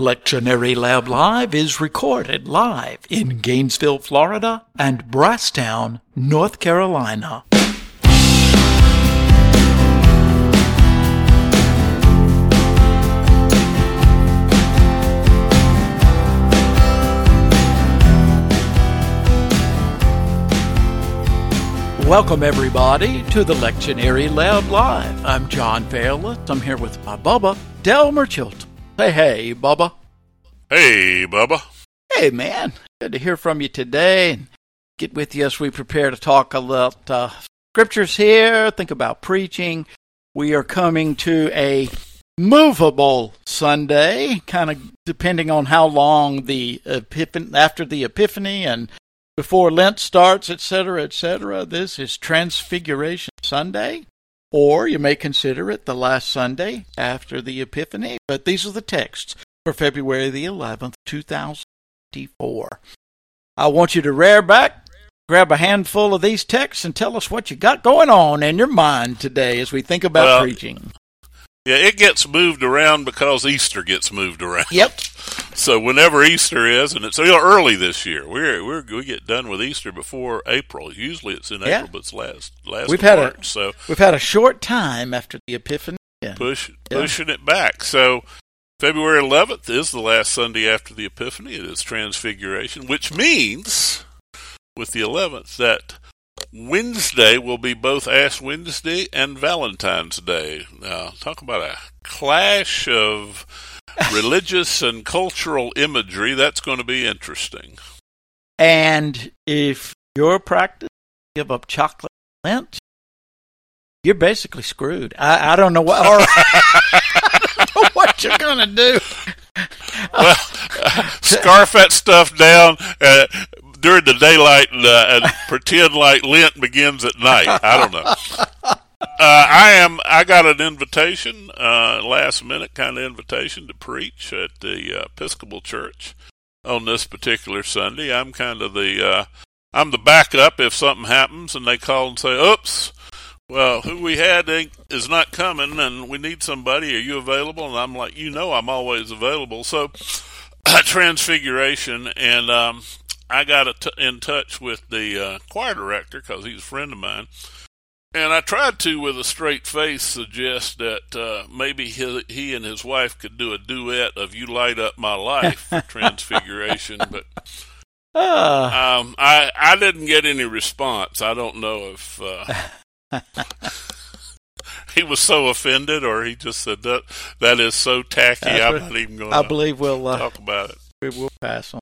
Lectionary Lab Live is recorded live in Gainesville, Florida and Brasstown, North Carolina. Welcome, everybody, to the Lectionary Lab Live. I'm John Fairless. I'm here with my Bubba, Delmer Chilton. Hey, hey, Bubba. Hey, Bubba. Hey, man. Good to hear from you today and get with you as we prepare to talk about uh, scriptures here, think about preaching. We are coming to a movable Sunday, kind of depending on how long the epiphany, after the Epiphany and before Lent starts, etc., etc. This is Transfiguration Sunday, or you may consider it the last Sunday after the Epiphany. But these are the texts for February the 11th, 2024. I want you to rear back, grab a handful of these texts, and tell us what you got going on in your mind today as we think about Well, preaching. Yeah, it gets moved around because Easter gets moved around. Yep. So whenever Easter is, and it's early this year, we're we're we get done with Easter before April. Usually it's in Yeah. April, but it's last last We've had a- so We've had a short time after the Epiphany. push Yeah. pushing it back. So February 11th is the last Sunday after the Epiphany. It is Transfiguration, which means with the 11th that Wednesday will be both Ash Wednesday and Valentine's Day. Now, talk about a clash of religious and cultural imagery. That's going to be interesting. And if your practice give up chocolate Lent, you're basically screwed. I, I don't know what or, know what you're gonna do. Well, scarf that stuff down uh, during the daylight and, uh, and pretend like Lent begins at night. I don't know. Uh, I am. I got an invitation, uh, last minute kind of invitation to preach at the uh, Episcopal Church on this particular Sunday. I'm kind of the. Uh, I'm the backup if something happens and they call and say, "Oops." Well, who we had is not coming, and we need somebody. Are you available? And I'm like, you know, I'm always available. So, Transfiguration, and um, I got a t- in touch with the uh, choir director because he's a friend of mine, and I tried to, with a straight face, suggest that uh, maybe he, he and his wife could do a duet of "You Light Up My Life" for Transfiguration, but Uh, um, I I didn't get any response. I don't know if uh, he was so offended or he just said that that is so tacky. That's I'm not even going I believe we'll uh, talk about it. we will pass on.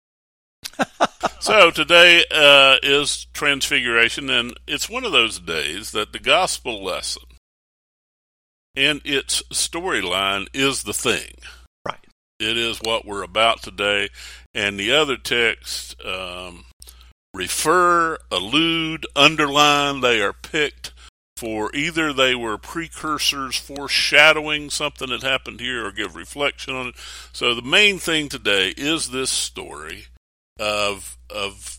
So today uh, is Transfiguration, and it's one of those days that the gospel lesson and its storyline is the thing. Right. It is what we're about today, and the other texts um, refer, allude, underline. They are picked for either they were precursors foreshadowing something that happened here or give reflection on it. So the main thing today is this story of of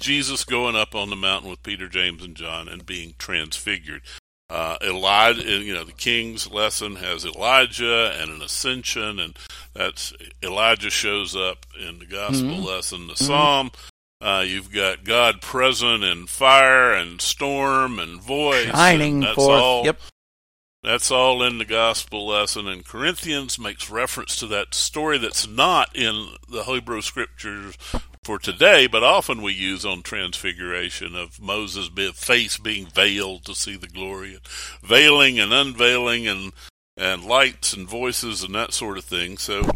Jesus going up on the mountain with Peter, James, and John and being transfigured. Uh, Elijah, you know, the king's lesson has Elijah and an ascension, and that's Elijah shows up in the gospel Mhm. lesson. The psalm, uh, you've got God present in fire and storm and voice, and Shining that's forth. all. Yep. That's all in the gospel lesson, and Corinthians makes reference to that story that's not in the Hebrew scriptures for today, but often we use on transfiguration of Moses' face being veiled to see the glory, and veiling and unveiling, and and lights and voices and that sort of thing. So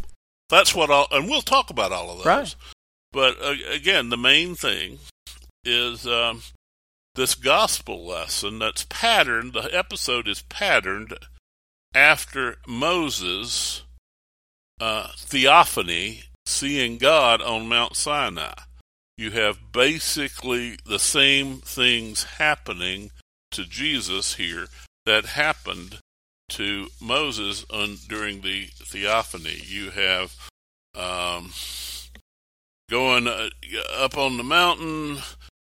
that's what all, and we'll talk about all of those. Right. But uh, again, the main thing is um, this gospel lesson that's patterned. The episode is patterned after Moses' uh, theophany, seeing God on Mount Sinai. You have basically the same things happening to Jesus here that happened to Moses on, during the theophany. You have um, going uh, up on the mountain.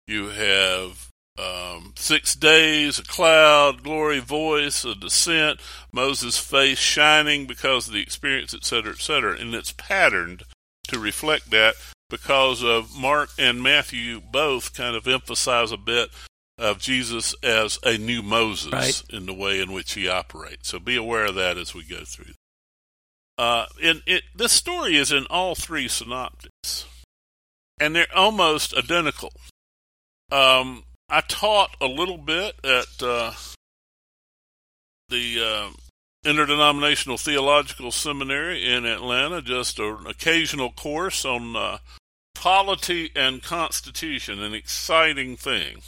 You have um, six days, a cloud, glory, voice, a descent, Moses' face shining because of the experience, etc., etc. And it's patterned to reflect that because of Mark and Matthew both kind of emphasize a bit of Jesus as a new Moses right. in the way in which he operates. So be aware of that as we go through. Uh, in it, this story is in all three synoptics, and they're almost identical. Um, I taught a little bit at uh, the uh, Interdenominational Theological Seminary in Atlanta, just an occasional course on uh, polity and constitution, an exciting thing.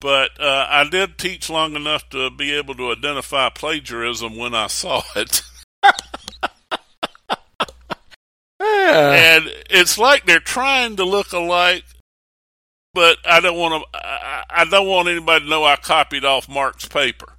But uh, I did teach long enough to be able to identify plagiarism when I saw it. yeah. And it's like they're trying to look alike, but I don't want to. I, I don't want anybody to know I copied off Mark's paper.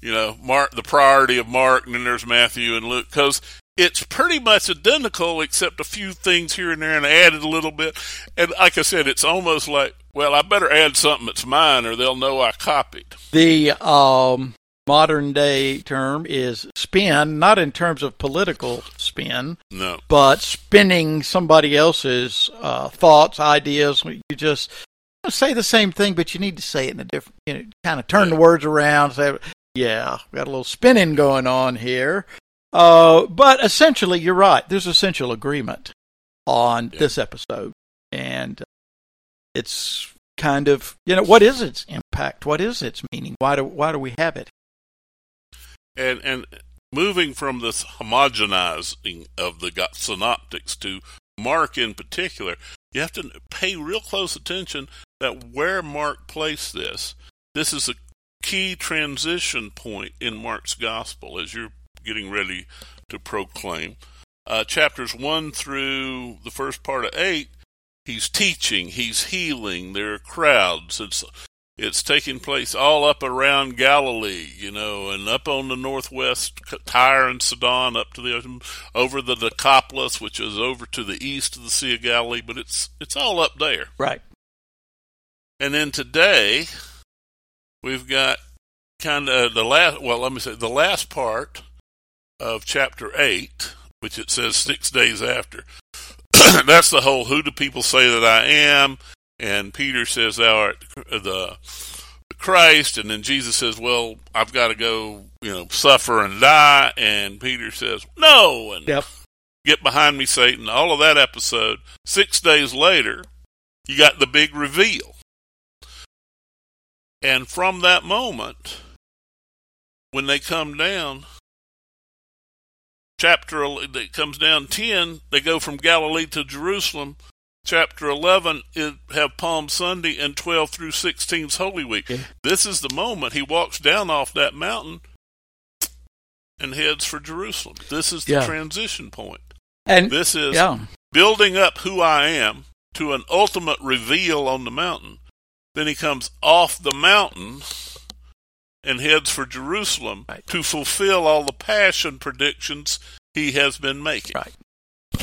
You know, Mark, the priority of Mark, and then there's Matthew and Luke, because it's pretty much identical except a few things here and there, and I added a little bit. And like I said, it's almost like, well, I better add something that's mine, or they'll know I copied. The um, modern day term is spin, not in terms of political spin, No, but spinning somebody else's uh, thoughts, ideas. You just say the same thing, but you need to say it in a different, you know, kind of turn the words around. Say, yeah, we got a little spinning going on here. Uh, but essentially, you're right. There's essential agreement on Yeah. this episode, and it's kind of you know what is its impact? What is its meaning? Why do why do we have it? and and moving from this homogenizing of the synoptics to Mark in particular, you have to pay real close attention that where Mark placed this, this is a key transition point in Mark's gospel as you're getting ready to proclaim. Uh, chapters 1 through the first part of 8, he's teaching, he's healing, there are crowds. It's it's taking place all up around Galilee, you know, and up on the northwest, Tyre and Sidon, up to the over the Decapolis, which is over to the east of the Sea of Galilee. But it's it's all up there. Right. And then today, we've got kind of the last. Well, let me say the last part of chapter eight, which it says six days after. That's the whole. Who do people say that I am? And Peter says, "Thou art the Christ." And then Jesus says, "Well, I've got to go, you know, suffer and die." And Peter says, "No." And Yep. get behind me, Satan. All of that episode. Six days later, you got the big reveal. And from that moment, when they come down, chapter it comes down ten, they go from Galilee to Jerusalem. Chapter eleven it have Palm Sunday and twelve through 16's Holy Week. Yeah. This is the moment he walks down off that mountain and heads for Jerusalem. This is the Yeah. transition point. And This is yeah, building up who I am to an ultimate reveal on the mountain. Then he comes off the mountain and heads for Jerusalem Right. to fulfill all the passion predictions he has been making. Right.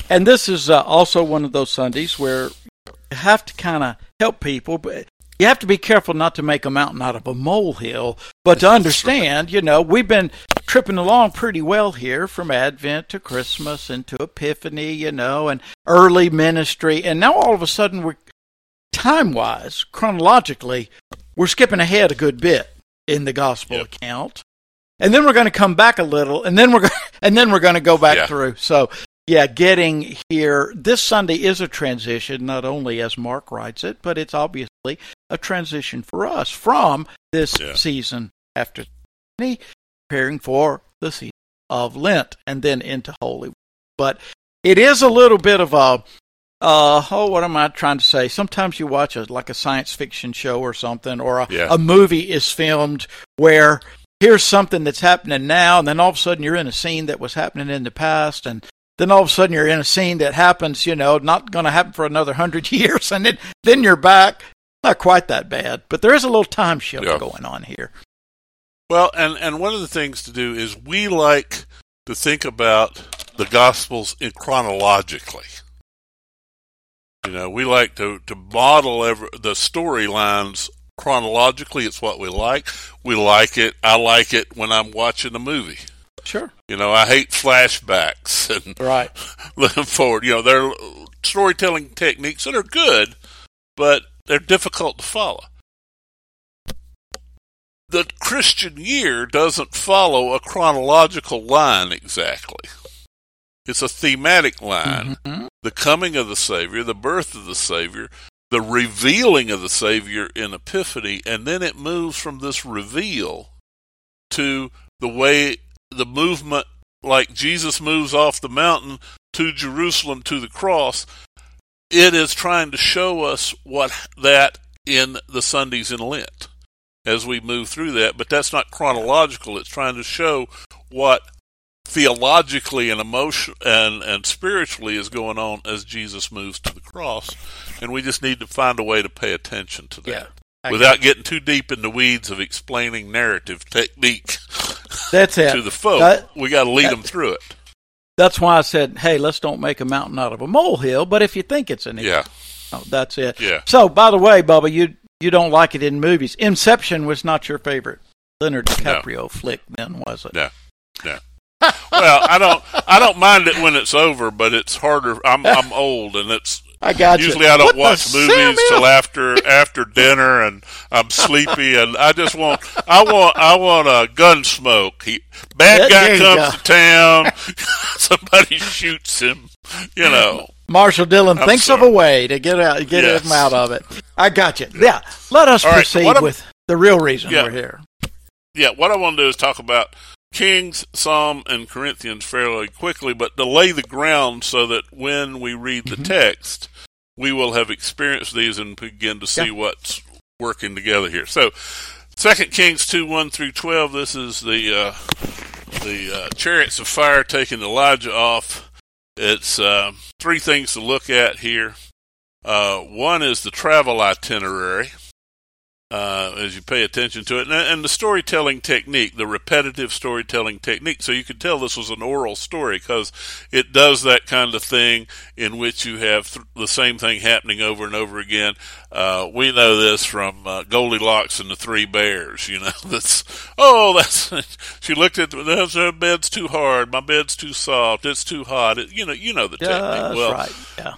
and this is uh, also one of those Sundays where you have to kind of help people, but you have to be careful not to make a mountain out of a molehill. But to understand, you know, we've been tripping along pretty well here from Advent to Christmas and to Epiphany, you know, and early ministry, and now all of a sudden we're time wise, chronologically, we're skipping ahead a good bit in the gospel Yep. account. And then we're going to come back a little, and then we're going, and then we're going to go back Yeah. through. So, yeah, getting here this Sunday is a transition, not only as Mark writes it, but it's obviously a transition for us from this Yeah. season after preparing for the season of Lent, and then into Holy. Week. But it is a little bit of a uh, oh, what am I trying to say? Sometimes you watch a like a science fiction show or something, or a, Yeah. a movie is filmed where here's something that's happening now, and then all of a sudden you're in a scene that was happening in the past, and then all of a sudden you're in a scene that happens, you know, not going to happen for another hundred years, and then then you're back. Not quite that bad, but there is a little time shift Yeah. going on here. Well, and, and one of the things to do is we like to think about the Gospels in chronologically. You know, we like to, to model every, the storylines chronologically. It's what we like. We like it. I like it when I'm watching a movie. Sure. You know, I hate flashbacks and Right. looking forward. You know, they're storytelling techniques that are good, but they're difficult to follow. The Christian year doesn't follow a chronological line exactly. It's a thematic line. Mhm. The coming of the Savior, the birth of the Savior, the revealing of the Savior in Epiphany, and then it moves from this reveal to the way the movement, like Jesus moves off the mountain to Jerusalem to the cross. It is trying to show us what that in the Sundays in Lent as we move through that, but that's not chronological. It's trying to show what theologically and emotion and, and spiritually is going on as Jesus moves to the cross, and we just need to find a way to pay attention to that Yeah. I without getting too deep in the weeds of explaining narrative technique That's it. to the folk. That- we got to lead that- them through it. That's why I said, hey, let's don't make a mountain out of a molehill. But if you think it's an Yeah, oh, that's it. yeah. So, by the way, Bubba, you you don't like it in movies. Inception was not your favorite Leonard DiCaprio flick, then, was it? No, no. Well, I don't, I don't mind it when it's over, but it's harder. I'm, I'm old, and it's I got you. usually I don't What watch movies till after after dinner, and I'm sleepy, and I just want, I want, I want a Gunsmoke. He, bad guy there comes to town, somebody shoots him. You know, Marshal Dillon I'm thinks of a way to get out, get Yes. him out of it. I got you. Yeah. Let us All right, proceed am- with the real reason Yeah. we're here. yeah. What I want to do is talk about Kings, Psalm, and Corinthians fairly quickly, but to lay the ground so that when we read the Mhm. text, we will have experienced these and begin to see Yeah. what's working together here. So, Second Kings two one through twelve. This is the uh, the uh, chariots of fire taking Elijah off. It's uh, three things to look at here. Uh, one is the travel itinerary. Uh, as you pay attention to it, and, and the storytelling technique, the repetitive storytelling technique. So you could tell this was an oral story because it does that kind of thing in which you have th- the same thing happening over and over again. Uh, we know this from uh, Goldilocks and the Three Bears. You know, that's oh, that's she looked at the that's, her bed's too hard, my bed's too soft, it's too hot. It, you know, you know the Yeah, technique. that's well, right. Yeah.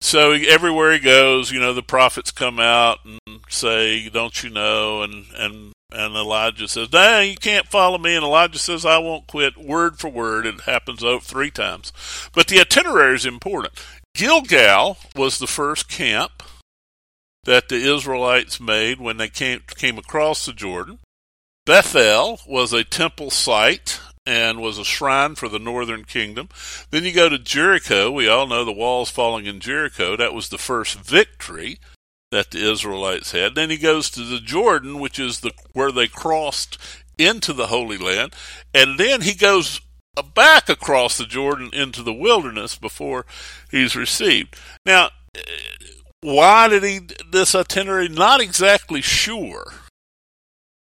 so he- everywhere he goes, you know, the prophets come out and say, "Don't you know?" And and and Elijah says, "Nah, you can't follow me." And Elijah says, "I won't quit." Word for word, it happens over three times. But the itinerary is important. Gilgal was the first camp that the Israelites made when they came came across the Jordan. Bethel was a temple site and was a shrine for the northern kingdom. Then you go to Jericho. We all know the walls falling in Jericho. That was the first victory that the Israelites had. Then he goes to the Jordan, which is the where they crossed into the Holy Land, and then he goes back across the Jordan into the wilderness before he's received. Now, why did he this itinerary? Not exactly sure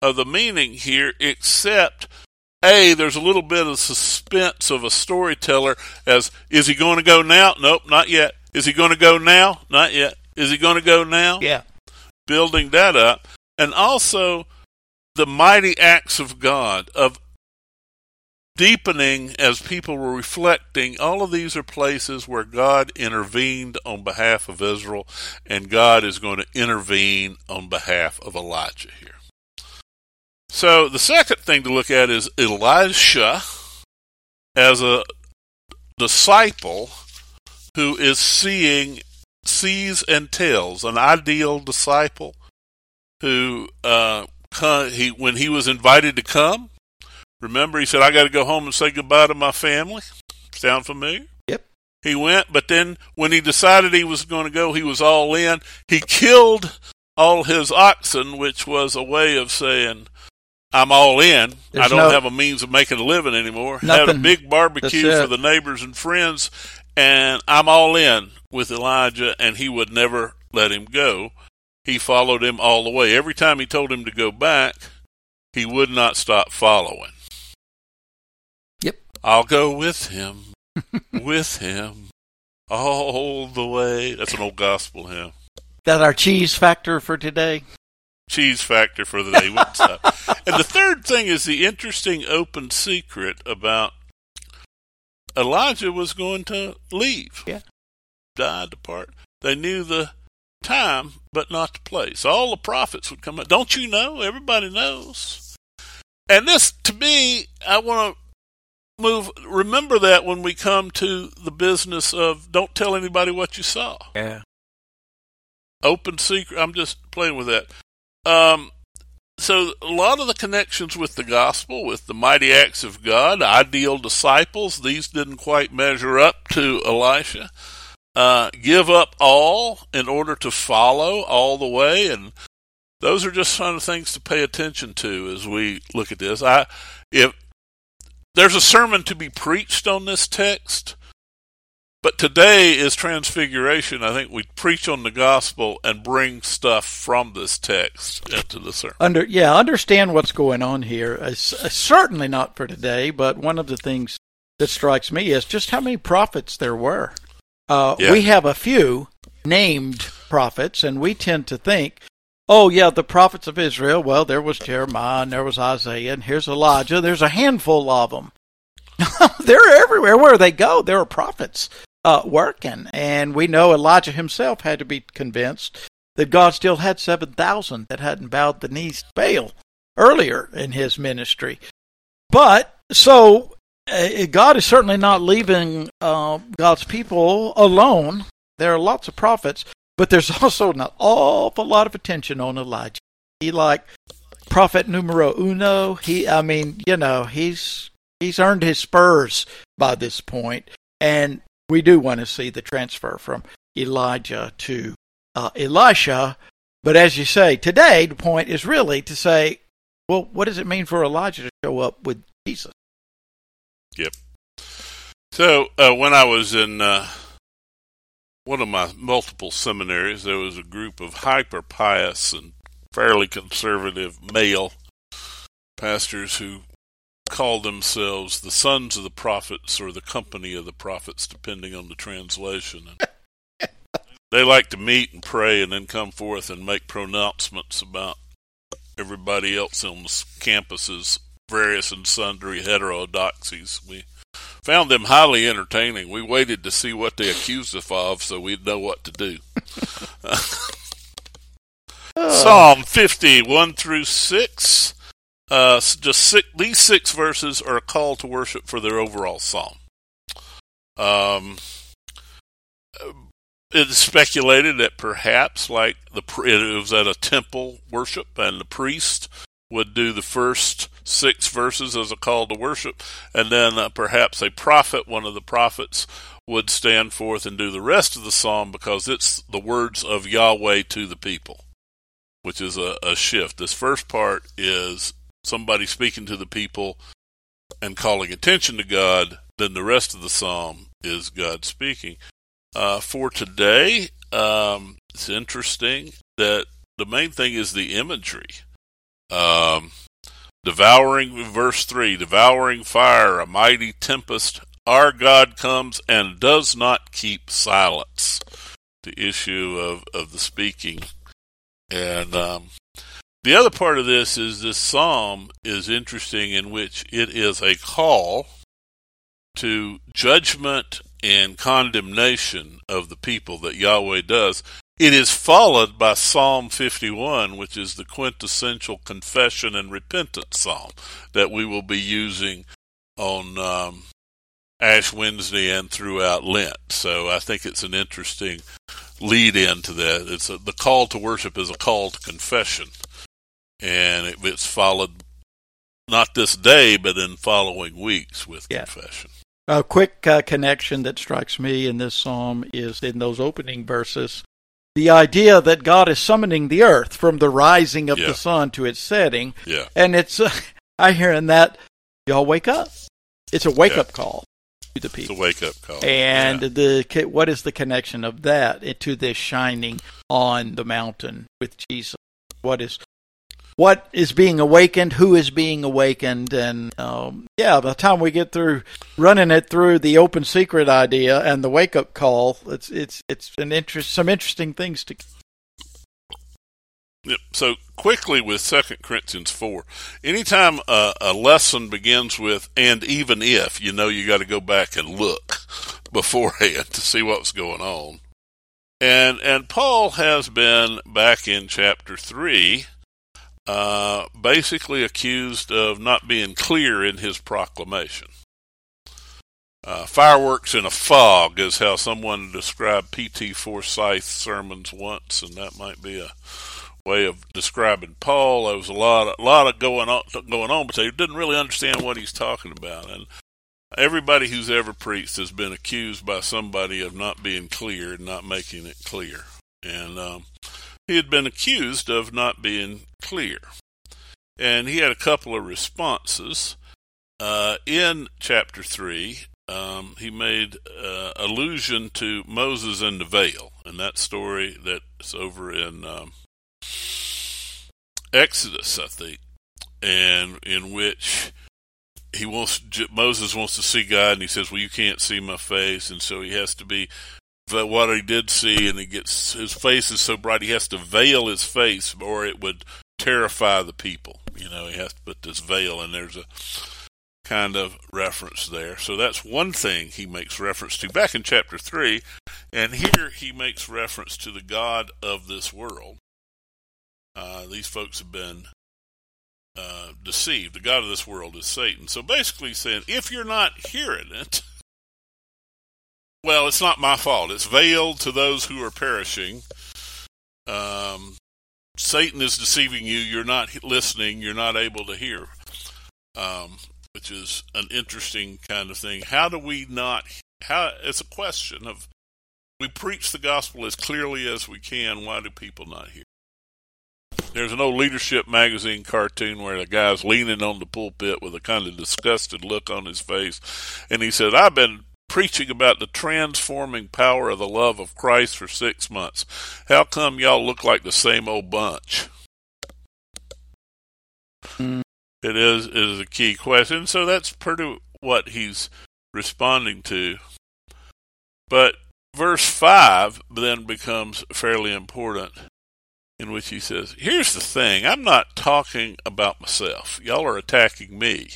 of the meaning here, except a, there's a little bit of suspense of a storyteller as is he going to go now? Nope, not yet. Is he going to go now? Not yet. Is he going to go now? Yeah. Building that up. And also the mighty acts of God, of deepening as people were reflecting. All of these are places where God intervened on behalf of Israel, and God is going to intervene on behalf of Elijah here. So the second thing to look at is Elisha as a disciple who is seeing, sees and tells, an ideal disciple who, uh, he when he was invited to come, remember he said, "I got to go home and say goodbye to my family." Sound familiar? Yep. He went, but then when he decided he was going to go, he was all in. He killed all his oxen, which was a way of saying, I'm all in. I don't no- have a means of making a living anymore. Had a Nothing. big barbecue for the neighbors and friends, and I'm all in with Elijah, and he would never let him go. He followed him all the way. Every time he told him to go back, he would not stop following. Yep. I'll go with him, with him, all the way. That's an old gospel hymn. That our cheese factor for today. cheese factor for the day. and the third thing is the interesting open secret about Elijah was going to leave. Yeah. Die, depart. They knew the time, but not the place. All the prophets would come out. Don't you know? Everybody knows. And this, to me, I want to move. Remember that when we come to the business of don't tell anybody what you saw. Yeah. Open secret. I'm just playing with that. Um, so a lot of the connections with the gospel, with the mighty acts of God, ideal disciples, these didn't quite measure up to Elisha. Uh, give up all in order to follow all the way, and those are just kind of things to pay attention to as we look at this. I, if there's a sermon to be preached on this text, but today is transfiguration. I think we preach on the gospel and bring stuff from this text into the sermon. Under yeah, understand what's going on here. It's, uh, certainly not for today, but one of the things that strikes me is just how many prophets there were. Uh, Yeah. We have a few named prophets, and we tend to think, oh, yeah, the prophets of Israel, well, there was Jeremiah, and there was Isaiah, and here's Elijah. There's a handful of them. They're everywhere. Where they go, there are prophets uh, working. And we know Elijah himself had to be convinced that God still had 7,000 that hadn't bowed the knees to Baal earlier in his ministry. But so uh, God is certainly not leaving uh, God's people alone. There are lots of prophets, but there's also an awful lot of attention on Elijah. He like prophet numero uno. He, I mean, you know, he's he's earned his spurs by this point, and we do want to see the transfer from Elijah to uh, Elisha. But as you say, today the point is really to say, well, what does it mean for Elijah to show up with Jesus? Yep. So uh, when I was in uh, one of my multiple seminaries, there was a group of hyper pious and fairly conservative male pastors who called themselves the sons of the prophets or the company of the prophets, depending on the translation. And they like to meet and pray and then come forth and make pronouncements about everybody else on the campus's various and sundry heterodoxies. We found them highly entertaining. We waited to see what they accused us of so we'd know what to do. Psalm 50, 1 through 6. Uh, just six, these six verses are a call to worship for their overall psalm. Um, it is speculated that perhaps, like the it was at a temple worship, and the priest would do the first six verses as a call to worship, and then uh, perhaps a prophet, one of the prophets, would stand forth and do the rest of the psalm because it's the words of Yahweh to the people, which is a, a shift. This first part is somebody speaking to the people and calling attention to God, then the rest of the psalm is God speaking. Uh, for today, um, it's interesting that the main thing is the imagery. Um, devouring, verse 3 devouring fire, a mighty tempest. Our God comes and does not keep silence. The issue of, of the speaking. And um, the other part of this is this psalm is interesting in which it is a call to judgment and condemnation of the people that Yahweh does. It is followed by Psalm 51, which is the quintessential confession and repentance psalm that we will be using on um, Ash Wednesday and throughout Lent. So I think it's an interesting lead in to that. It's a, the call to worship is a call to confession, and it, it's followed not this day, but in following weeks with Yeah. confession. A quick uh, connection that strikes me in this psalm is in those opening verses the idea that God is summoning the earth from the rising of Yeah. the sun to its setting. Yeah, And it's, uh, I hear in that, y'all wake up. It's a wake Yeah. up call to the it's people. a wake up call. And the what is the connection of that to this shining on the mountain with Jesus? What is what is being awakened? Who is being awakened? And um, yeah, by the time we get through running it through the open secret idea and the wake up call, it's it's it's an interest some interesting things to Yep. So quickly with Second Corinthians four, anytime a, a lesson begins with "and even if," you know you got to go back and look beforehand to see what's going on. And and Paul has been back in chapter three, uh, basically accused of not being clear in his proclamation. Uh, fireworks in a fog is how someone described P.T. Forsyth's sermons once, and that might be a way of describing Paul. There was a lot, a lot of going on, going on, but they didn't really understand what he's talking about. And everybody who's ever preached has been accused by somebody of not being clear and not making it clear. And um, he had been accused of not being clear. And he had a couple of responses. Uh, in chapter 3, um, he made uh, allusion to Moses and the veil, and that story that's over in um, Exodus, I think, and in which he wants Moses wants to see God, and he says, "Well, you can't see my face," and so he has to be. But what he did see, and he gets his face is so bright, he has to veil his face, or it would terrify the people. You know, he has to put this veil, and there's a kind of reference there. So that's one thing he makes reference to back in chapter 3. And here he makes reference to the God of this world. Uh, these folks have been uh, deceived. The God of this world is Satan. So basically saying, if you're not hearing it, well, it's not my fault. It's veiled to those who are perishing. Um, Satan is deceiving you. You're not listening. You're not able to hear. Um, which is an interesting kind of thing. How do we not? How it's a question of we preach the gospel as clearly as we can. Why do people not hear? There's an old leadership magazine cartoon where the guy's leaning on the pulpit with a kind of disgusted look on his face, and he said, "I've been." Preaching about the transforming power of the love of Christ for six months. How come y'all look like the same old bunch? Mm. It is is a key question. So that's pretty what he's responding to. But verse five then becomes fairly important, in which he says, "Here's the thing: I'm not talking about myself. Y'all are attacking me."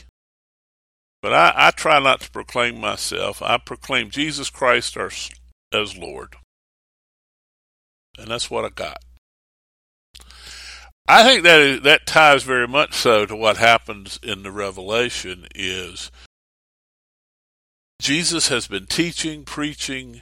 But I, I try not to proclaim myself. I proclaim Jesus Christ as, as Lord. And that's what I got. I think that that ties very much so to what happens in the Revelation is Jesus has been teaching, preaching,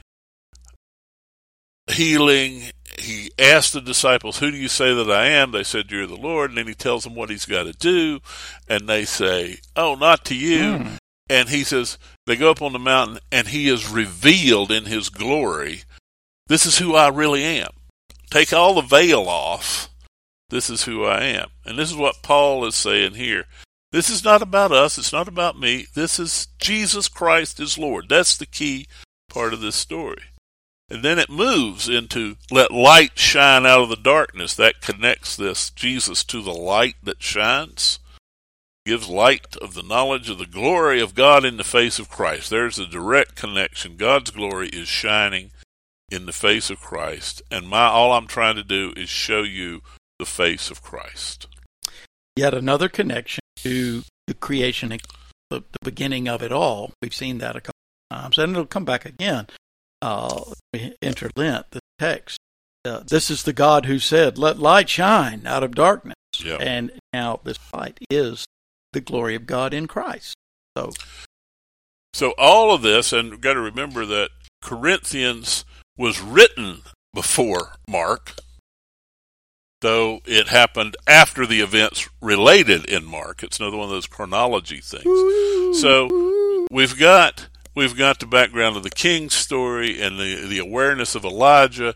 healing. He asked the disciples, Who do you say that I am? They said, You're the Lord. And then he tells them what he's got to do. And they say, Oh, not to you. Mm. And he says, They go up on the mountain and he is revealed in his glory. This is who I really am. Take all the veil off this is who I am. And this is what Paul is saying here. This is not about us. It's not about me. This is Jesus Christ is Lord. That's the key part of this story. And then it moves into let light shine out of the darkness. That connects this Jesus to the light that shines, gives light of the knowledge of the glory of God in the face of Christ. There's a direct connection. God's glory is shining in the face of Christ. And my all I'm trying to do is show you the face of Christ. Yet another connection to the creation, the, the beginning of it all. We've seen that a couple of times, and it'll come back again. Uh, enter Lent, the text. Uh, this is the God who said, "Let light shine out of darkness," yep. and now this light is the glory of God in Christ. So, so all of this, and we've got to remember that Corinthians was written before Mark though it happened after the events related in Mark. It's another one of those chronology things. So we've got we've got the background of the king's story and the the awareness of Elijah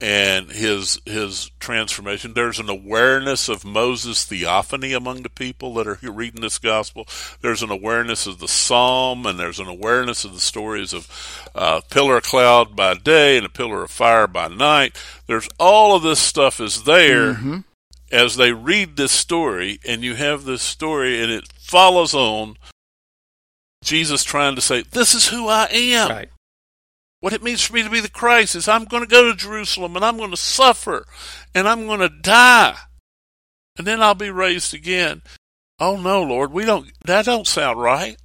and his his transformation. There's an awareness of Moses' theophany among the people that are reading this gospel. There's an awareness of the psalm, and there's an awareness of the stories of uh, pillar of cloud by day and a pillar of fire by night. There's all of this stuff is there mm-hmm. as they read this story, and you have this story, and it follows on. Jesus trying to say, "This is who I am." Right. what it means for me to be the Christ is I'm going to go to Jerusalem and I'm going to suffer and I'm going to die and then I'll be raised again. Oh no, Lord, we don't, that don't sound right.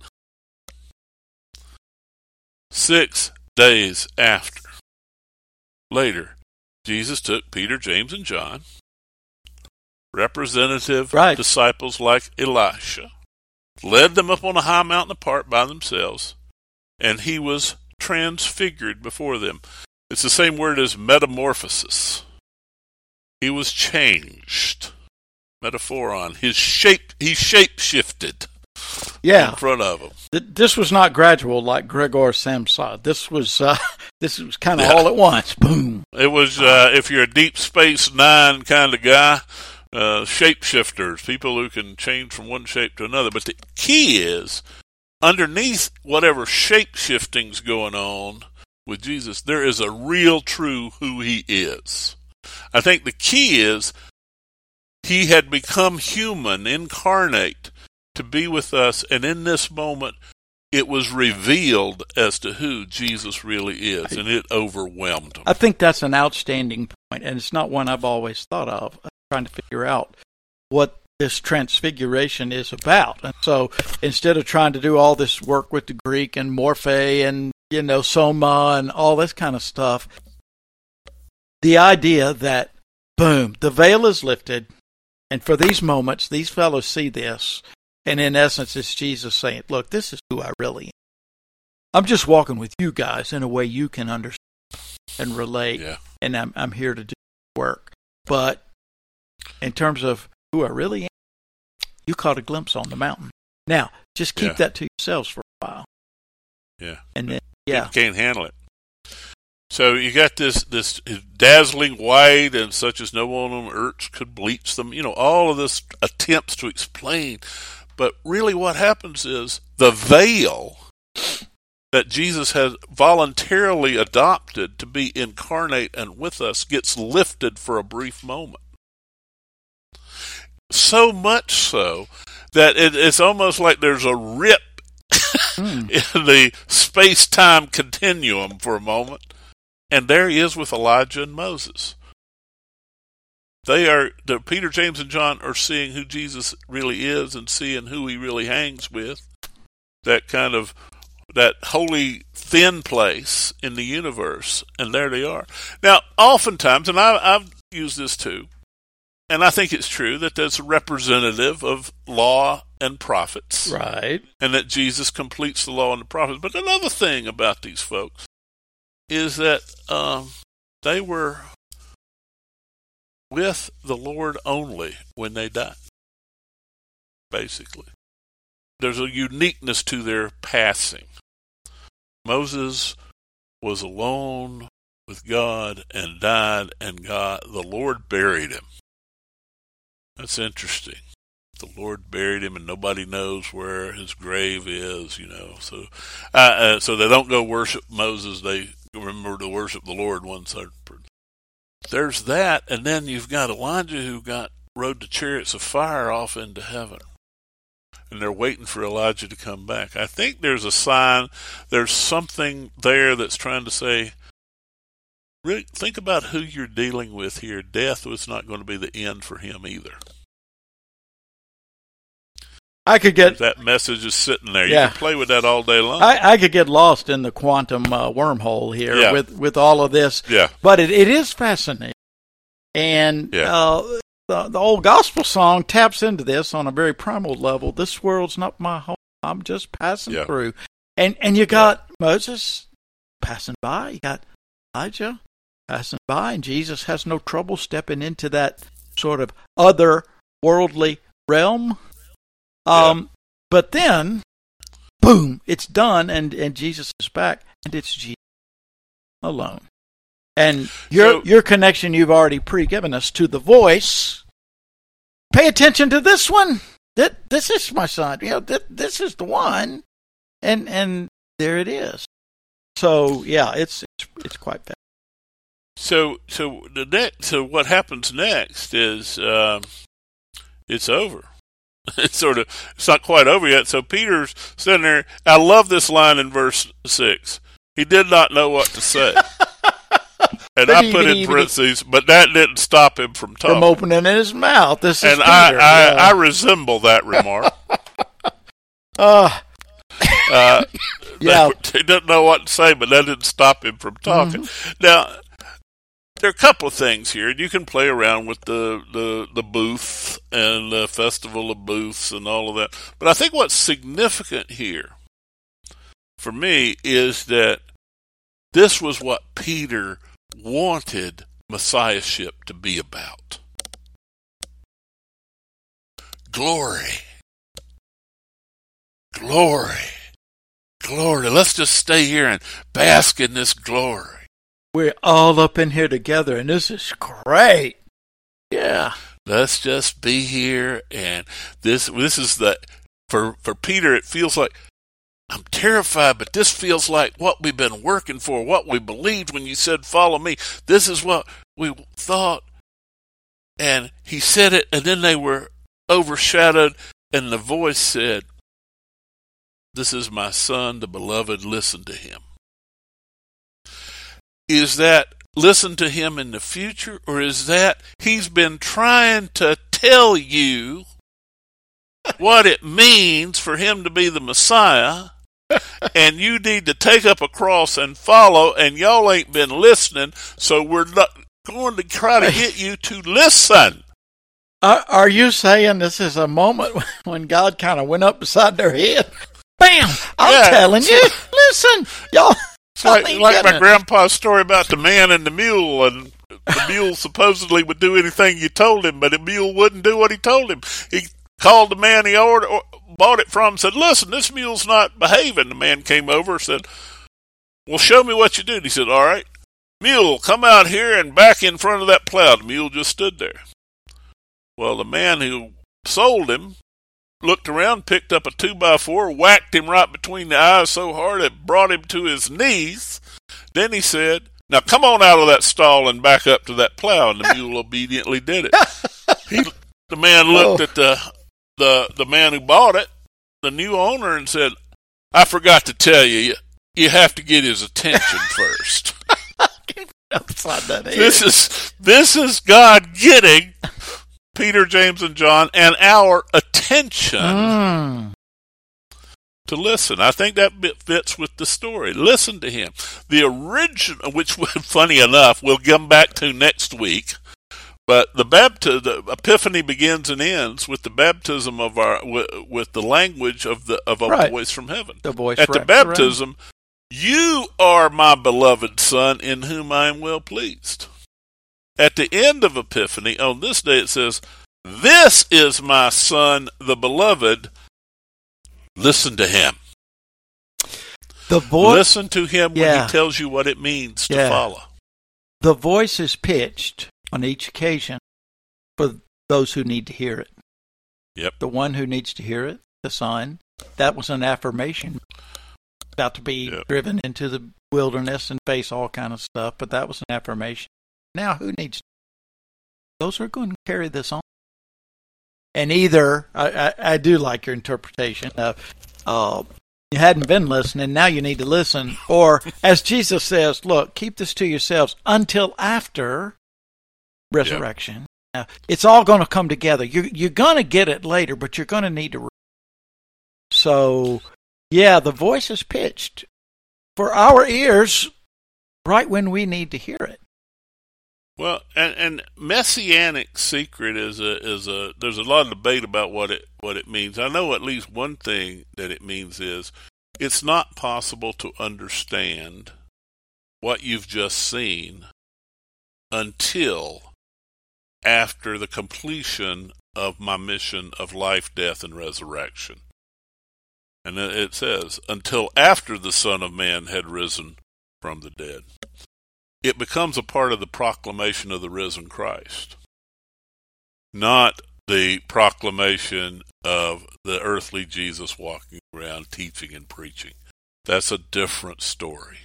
Six days after, later, Jesus took Peter, James, and John, representative right. disciples like Elisha, led them up on a high mountain apart by themselves, and he was transfigured before them. It's the same word as metamorphosis. He was changed. Metaphoron. His shape, he shape shifted. Yeah. In front of him. This was not gradual like Gregor Samsa. This was uh, this was kind of yeah. all at once. Boom. It was uh, if you're a deep space nine kind of guy, uh, shapeshifters, people who can change from one shape to another. But the key is underneath whatever shape shifting's going on with Jesus, there is a real true who he is. I think the key is he had become human, incarnate, to be with us, and in this moment, it was revealed as to who Jesus really is, and it overwhelmed him. I think that's an outstanding point, and it's not one I've always thought of. Trying to figure out what this transfiguration is about. And so instead of trying to do all this work with the Greek and morphe and, you know, soma and all this kind of stuff, the idea that, boom, the veil is lifted, and for these moments, these fellows see this. And in essence, it's Jesus saying, Look, this is who I really am. I'm just walking with you guys in a way you can understand and relate. Yeah. And I'm, I'm here to do work. But in terms of who I really am, you caught a glimpse on the mountain. Now, just keep yeah. that to yourselves for a while. Yeah. And then, yeah. People can't handle it. So you got this this dazzling white and such as no one on earth could bleach them. You know, all of this attempts to explain. But really what happens is the veil that Jesus has voluntarily adopted to be incarnate and with us gets lifted for a brief moment. So much so that it, it's almost like there's a rip mm. in the space time continuum for a moment and there he is with Elijah and Moses. They are, the, Peter, James, and John are seeing who Jesus really is and seeing who he really hangs with. That kind of, that holy thin place in the universe, and there they are. Now, oftentimes, and I, I've used this too, and I think it's true that that's a representative of law and prophets. Right. And that Jesus completes the law and the prophets. But another thing about these folks is that um, they were with the Lord only when they died, basically. There's a uniqueness to their passing. Moses was alone with God and died, and God, the Lord buried him. That's interesting. The Lord buried him, and nobody knows where his grave is. You know, so uh, uh, so they don't go worship Moses. They remember to worship the Lord third. There's that, and then you've got Elijah who got rode the chariots of fire off into heaven. And they're waiting for Elijah to come back. I think there's a sign, there's something there that's trying to say, really think about who you're dealing with here. Death was not going to be the end for him either. I could get that message is sitting there. You yeah. can play with that all day long. I, I could get lost in the quantum uh, wormhole here yeah. with with all of this. Yeah, but it, it is fascinating, and yeah. uh, the the old gospel song taps into this on a very primal level. This world's not my home. I'm just passing yeah. through, and and you got Moses passing by. You got Elijah passing by, and Jesus has no trouble stepping into that sort of other worldly realm um, yeah. But then, boom, it's done, and, and Jesus is back, and it's Jesus alone. And your so, your connection you've already pre-given us to the voice. Pay attention to this one. That this is my son. You know, that this is the one, and and there it is. So yeah, it's it's, it's quite fast. So so the next so what happens next is uh, it's over. it's sort of it's not quite over yet. So Peter's sitting there. I love this line in verse six. He did not know what to say. and I put in parentheses, but that didn't stop him from talking. From opening his mouth. This is and I, I, yeah. I resemble that remark. uh, uh, yeah. He didn't know what to say, but that didn't stop him from talking. Mm-hmm. Now, there are a couple of things here. You can play around with the, the, the booth and the festival of booths and all of that. But I think what's significant here for me is that this was what Peter wanted Messiahship to be about. Glory. Glory. Glory. Let's just stay here and bask in this glory. We're all up in here together, and this is great. Yeah. Let's just be here, and this this is the for for Peter. It feels like I'm terrified, but this feels like what we've been working for, what we believed when you said, Follow me. This is what we thought. And he said it, and then they were overshadowed, and the voice said, This is my son, the beloved, listen to him is that listen to him in the future, or is that he's been trying to tell you what it means for him to be the Messiah? and you need to take up a cross and follow, and y'all ain't been listening, so we're not going to try to get you to listen. Are, are you saying this is a moment when God kind of went up beside their head? Bam! I'm yeah. telling you, listen, y'all. It's like, like my grandpa's story about the man and the mule, and the mule supposedly would do anything you told him, but the mule wouldn't do what he told him. He called the man he ordered, or, bought it from, said, "Listen, this mule's not behaving." The man came over, said, "Well, show me what you did." He said, "All right, mule, come out here and back in front of that plow." The mule just stood there. Well, the man who sold him looked around, picked up a two by four, whacked him right between the eyes so hard it brought him to his knees. Then he said, Now come on out of that stall and back up to that plow. And the mule obediently did it. He, the man looked oh. at the, the, the man who bought it, the new owner, and said, I forgot to tell you, you have to get his attention first. this is this is God getting Peter, James, and John, and our attention mm. to listen. I think that bit fits with the story. Listen to him. The original, which, funny enough, we'll come back to next week. But the baptism, the epiphany begins and ends with the baptism of our, with, with the language of the of a right. voice from heaven. The voice at the baptism. You are my beloved son, in whom I am well pleased. At the end of Epiphany, on this day, it says, This is my Son, the beloved. Listen to him. The voice. Listen to him yeah. when he tells you what it means to yeah. follow. The voice is pitched on each occasion for those who need to hear it. Yep. The one who needs to hear it, the Son, that was an affirmation. About to be yep. driven into the wilderness and face all kind of stuff, but that was an affirmation. Now, who needs those who are going to carry this on? And either I, I, I do like your interpretation of uh, you hadn't been listening, now you need to listen, or as Jesus says, look, keep this to yourselves until after resurrection. Yep. Now, it's all going to come together. You're you're going to get it later, but you're going to need to. So, yeah, the voice is pitched for our ears right when we need to hear it. Well, and, and messianic secret is a is a there's a lot of debate about what it what it means. I know at least one thing that it means is it's not possible to understand what you've just seen until after the completion of my mission of life, death, and resurrection. And it says, until after the Son of Man had risen from the dead it becomes a part of the proclamation of the risen Christ, not the proclamation of the earthly Jesus walking around teaching and preaching. That's a different story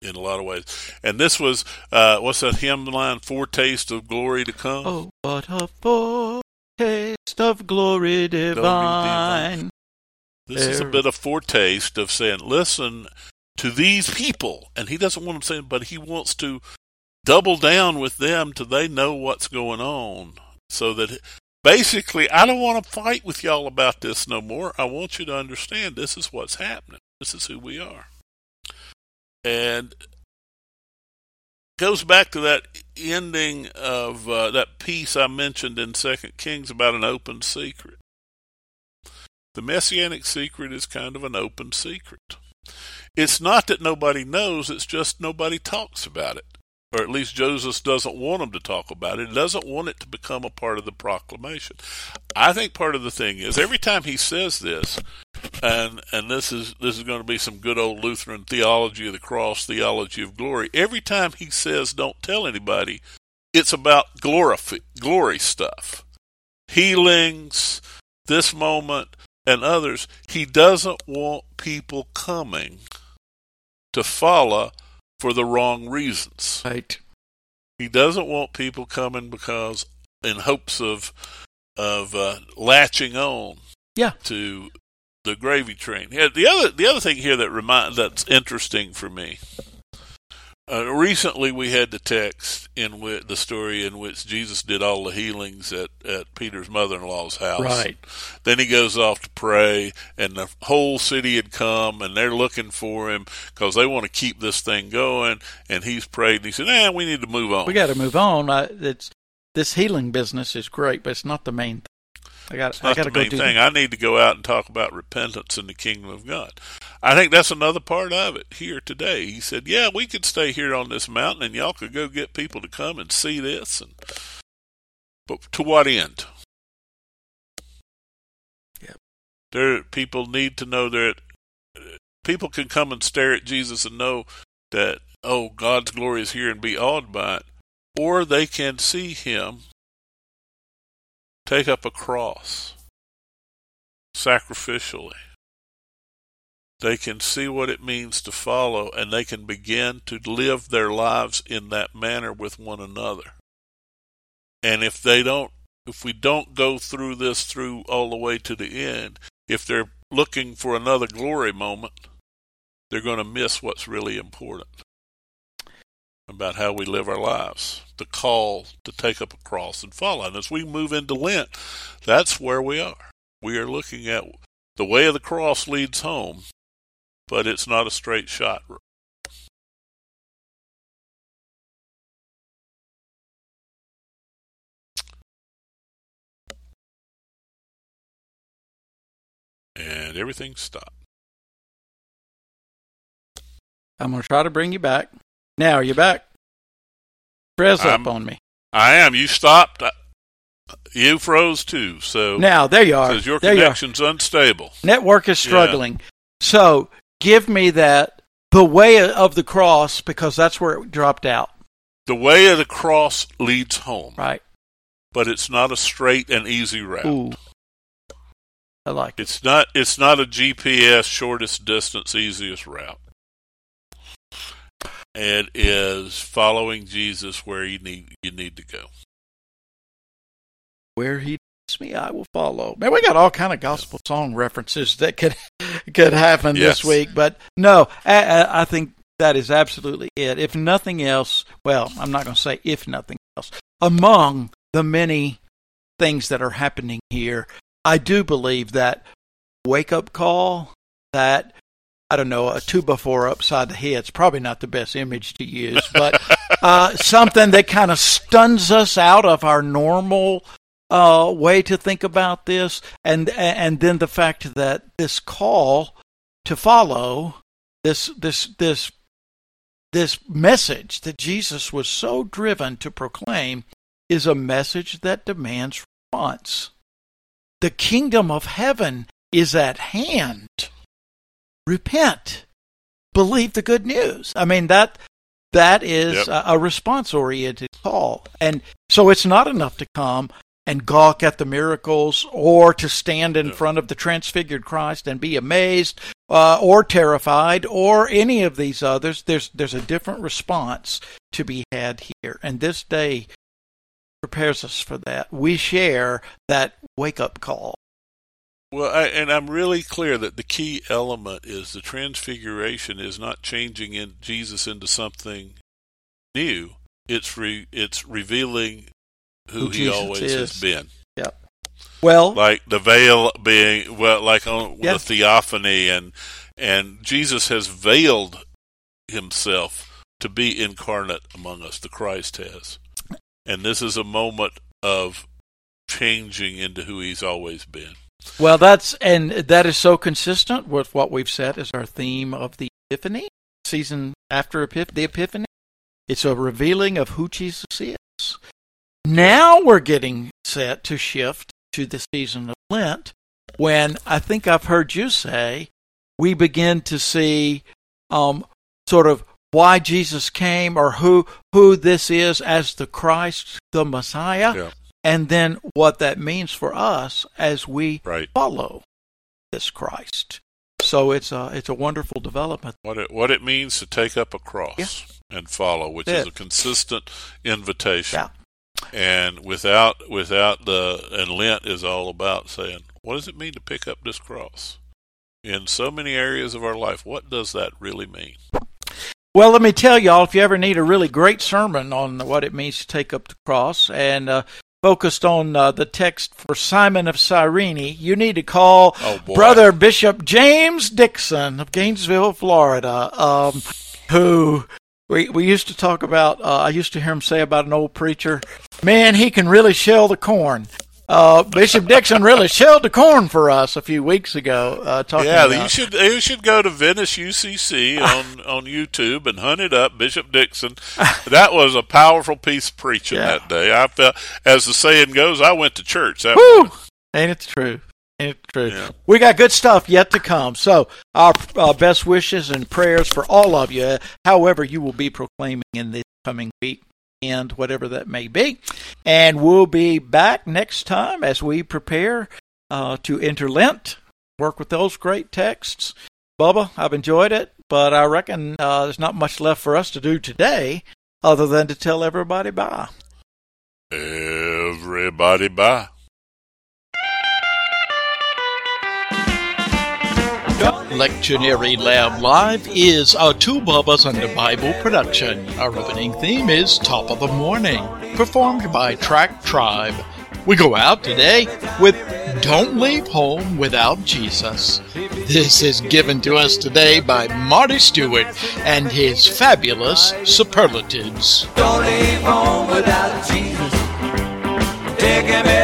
in a lot of ways. And this was, uh, what's that hymn line? Foretaste of glory to come. Oh, what a foretaste of glory divine. This there. is a bit of foretaste of saying, listen to these people. And he doesn't want them saying, but he wants to double down with them till they know what's going on. So that basically, I don't want to fight with y'all about this no more. I want you to understand this is what's happening. This is who we are. And goes back to that ending of uh, that piece I mentioned in Second Kings about an open secret. The messianic secret is kind of an open secret. It's not that nobody knows, it's just nobody talks about it. Or at least Joseph doesn't want them to talk about it. He doesn't want it to become a part of the proclamation. I think part of the thing is every time he says this, and and this is this is going to be some good old Lutheran theology of the cross, theology of glory. Every time he says don't tell anybody, it's about glory glory stuff. Healings, this moment, and others, he doesn't want people coming to follow for the wrong reasons. Right. He doesn't want people coming because in hopes of of uh, latching on yeah. to the gravy train. Yeah, the other the other thing here that remind that's interesting for me uh, recently, we had the text in which the story in which Jesus did all the healings at, at Peter's mother-in-law's house. Right. Then he goes off to pray, and the whole city had come, and they're looking for him because they want to keep this thing going. And he's prayed, and he said, "Nah, we need to move on. We got to move on. I, it's this healing business is great, but it's not the main thing. I got. I got to go do thing. I need to go out and talk about repentance in the kingdom of God. I think that's another part of it here today. He said, "Yeah, we could stay here on this mountain, and y'all could go get people to come and see this." And but to what end? Yep. There, people need to know that uh, people can come and stare at Jesus and know that oh, God's glory is here and be awed by it, or they can see Him take up a cross sacrificially. They can see what it means to follow and they can begin to live their lives in that manner with one another. And if they don't, if we don't go through this through all the way to the end, if they're looking for another glory moment, they're going to miss what's really important about how we live our lives, the call to take up a cross and follow. And as we move into Lent, that's where we are. We are looking at the way of the cross leads home, but it's not a straight shot. And everything stopped. I'm going to try to bring you back. Now, are you back? Press up on me. I am. You stopped. You froze too. So Now, there you are. says your there you connection's unstable. Network is struggling. So, give me that the way of the cross because that's where it dropped out, The way of the cross leads home, right? but it's not a straight and easy route. Ooh. I like it. It's not. It's not a GPS shortest distance, easiest route. It is following Jesus where you need you need to go. Where he leads me, I will follow. Man, we got all kind of gospel song references that could could happen Yes. this week, but no, I- I, think that is absolutely it. If nothing else, well, I'm not going to say if nothing else. Among the many things that are happening here, I do believe that wake up call that I don't know a two before upside the head's probably not the best image to use, but uh, something that kind of stuns us out of our normal uh, way to think about this, and and then the fact that this call to follow this this this this message that Jesus was so driven to proclaim is a message that demands response. The kingdom of heaven is at hand. Repent. Believe the good news. I mean that that is Yep. a, a response oriented call. And so it's not enough to come and gawk at the miracles or to stand in front of the transfigured Christ and be amazed uh, or terrified or any of these others. There's there's a different response to be had here. And this day prepares us for that. We share that wake up call. Well, I, and I'm really clear that the key element is the transfiguration is not changing in Jesus into something new. It's re, it's revealing who, Who he Jesus always is. has been. Yep. Well, Like the veil being well, like on Yeah. the theophany, and and Jesus has veiled himself to be incarnate among us. The Christ has, and this is a moment of changing into who he's always been. well, that's and that is so consistent with what we've said is our theme of the Epiphany season after Epiph- the Epiphany. It's a revealing of who Jesus is. Now we're getting set to shift to the season of Lent, when I think I've heard you say we begin to see um, sort of why Jesus came or who who this is as the Christ, the Messiah, Yeah. and then what that means for us as we Right. follow this Christ. So it's a it's a wonderful development. What it what it means to take up a cross Yeah. and follow, which Yeah. is a consistent invitation. Yeah. And without without the and Lent is all about saying, what does it mean to pick up this cross? In so many areas of our life, what does that really mean? Well, let me tell y'all, if you ever need a really great sermon on what it means to take up the cross and uh, focused on uh, the text for Simon of Cyrene, you need to call Oh. Brother Bishop James Dixon of Gainesville, Florida, um, who we we used to talk about. Uh, I used to hear him say about an old preacher, "Man, he can really shell the corn." Uh, Bishop Dixon really shelled the corn for us a few weeks ago. Uh, talking Yeah, about you should you should go to Venice UCC on on YouTube and hunt it up, Bishop Dixon. That was a powerful piece of preaching Yeah. that day. I felt, as the saying goes, I went to church. That Woo! Ain't it true? True? Yeah. We got good stuff yet to come. So, our uh, best wishes and prayers for all of you, however, you will be proclaiming in this coming week and whatever that may be. And we'll be back next time as we prepare uh, to enter Lent, work with those great texts. Bubba, I've enjoyed it, but I reckon uh, there's not much left for us to do today other than to tell everybody bye. everybody bye. Lectionary Lab Live is a Two Bubbas and Bible production. Our opening theme is Top of the Morning, performed by Track Tribe. We go out today with Don't Leave Home Without Jesus. This is given to us today by Marty Stuart and his fabulous superlatives. Don't leave home without Jesus. Take him everywhere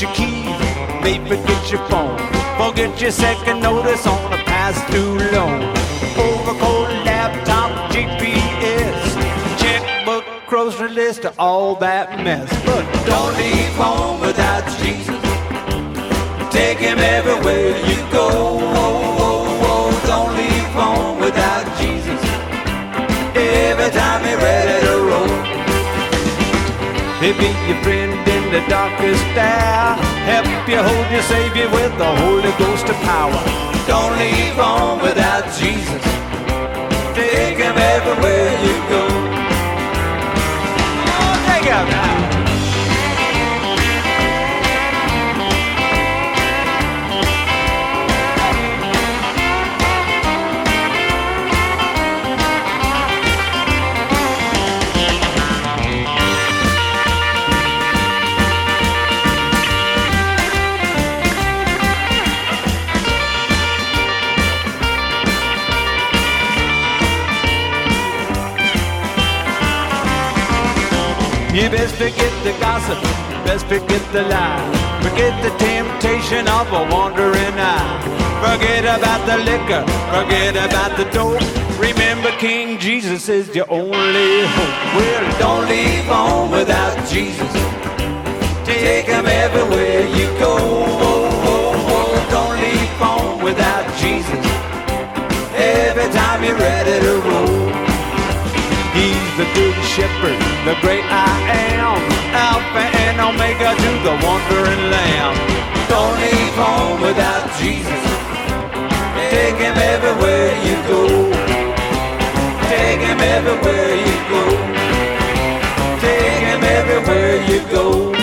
your keys, may forget your phone, forget your second notice on a past due loan. Overcoat, laptop, GPS, checkbook, grocery list, all that mess. But don't leave home without Jesus. Take him everywhere you go. Oh, oh, oh, don't leave home without Jesus. Every time you're ready to oh, roll. He'll be your friend in the darkest hour. Help you hold your Savior with the Holy Ghost of power. Don't leave home without Jesus. Take him everywhere you go. Best forget the lie. Forget the temptation of a wandering eye. Forget about the liquor, forget about the dope. Remember, King Jesus is your only hope. Well, don't leave home without Jesus. Take him everywhere you go. Don't leave home without Jesus. Every time you're ready to roll. He's the good shepherd, the great I am, Alpha and Omega to the wandering lamb. Don't leave home without Jesus. Take him everywhere you go. Take him everywhere you go. Take him everywhere you go.